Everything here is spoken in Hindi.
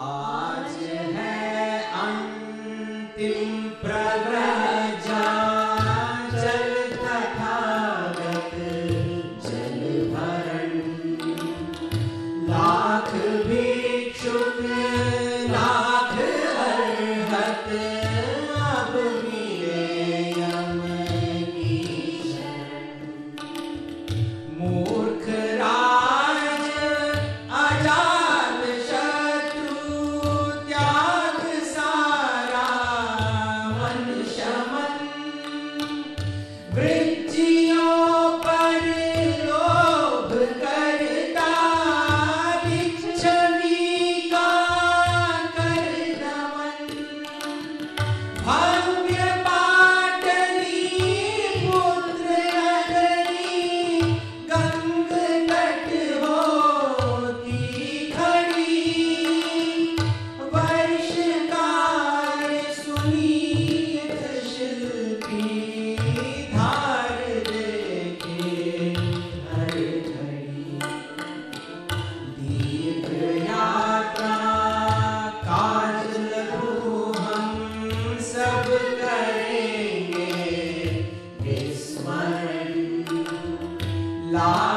आज है अंतिम प्रग्रह जल तथागत जल भरण। लाख भी 아.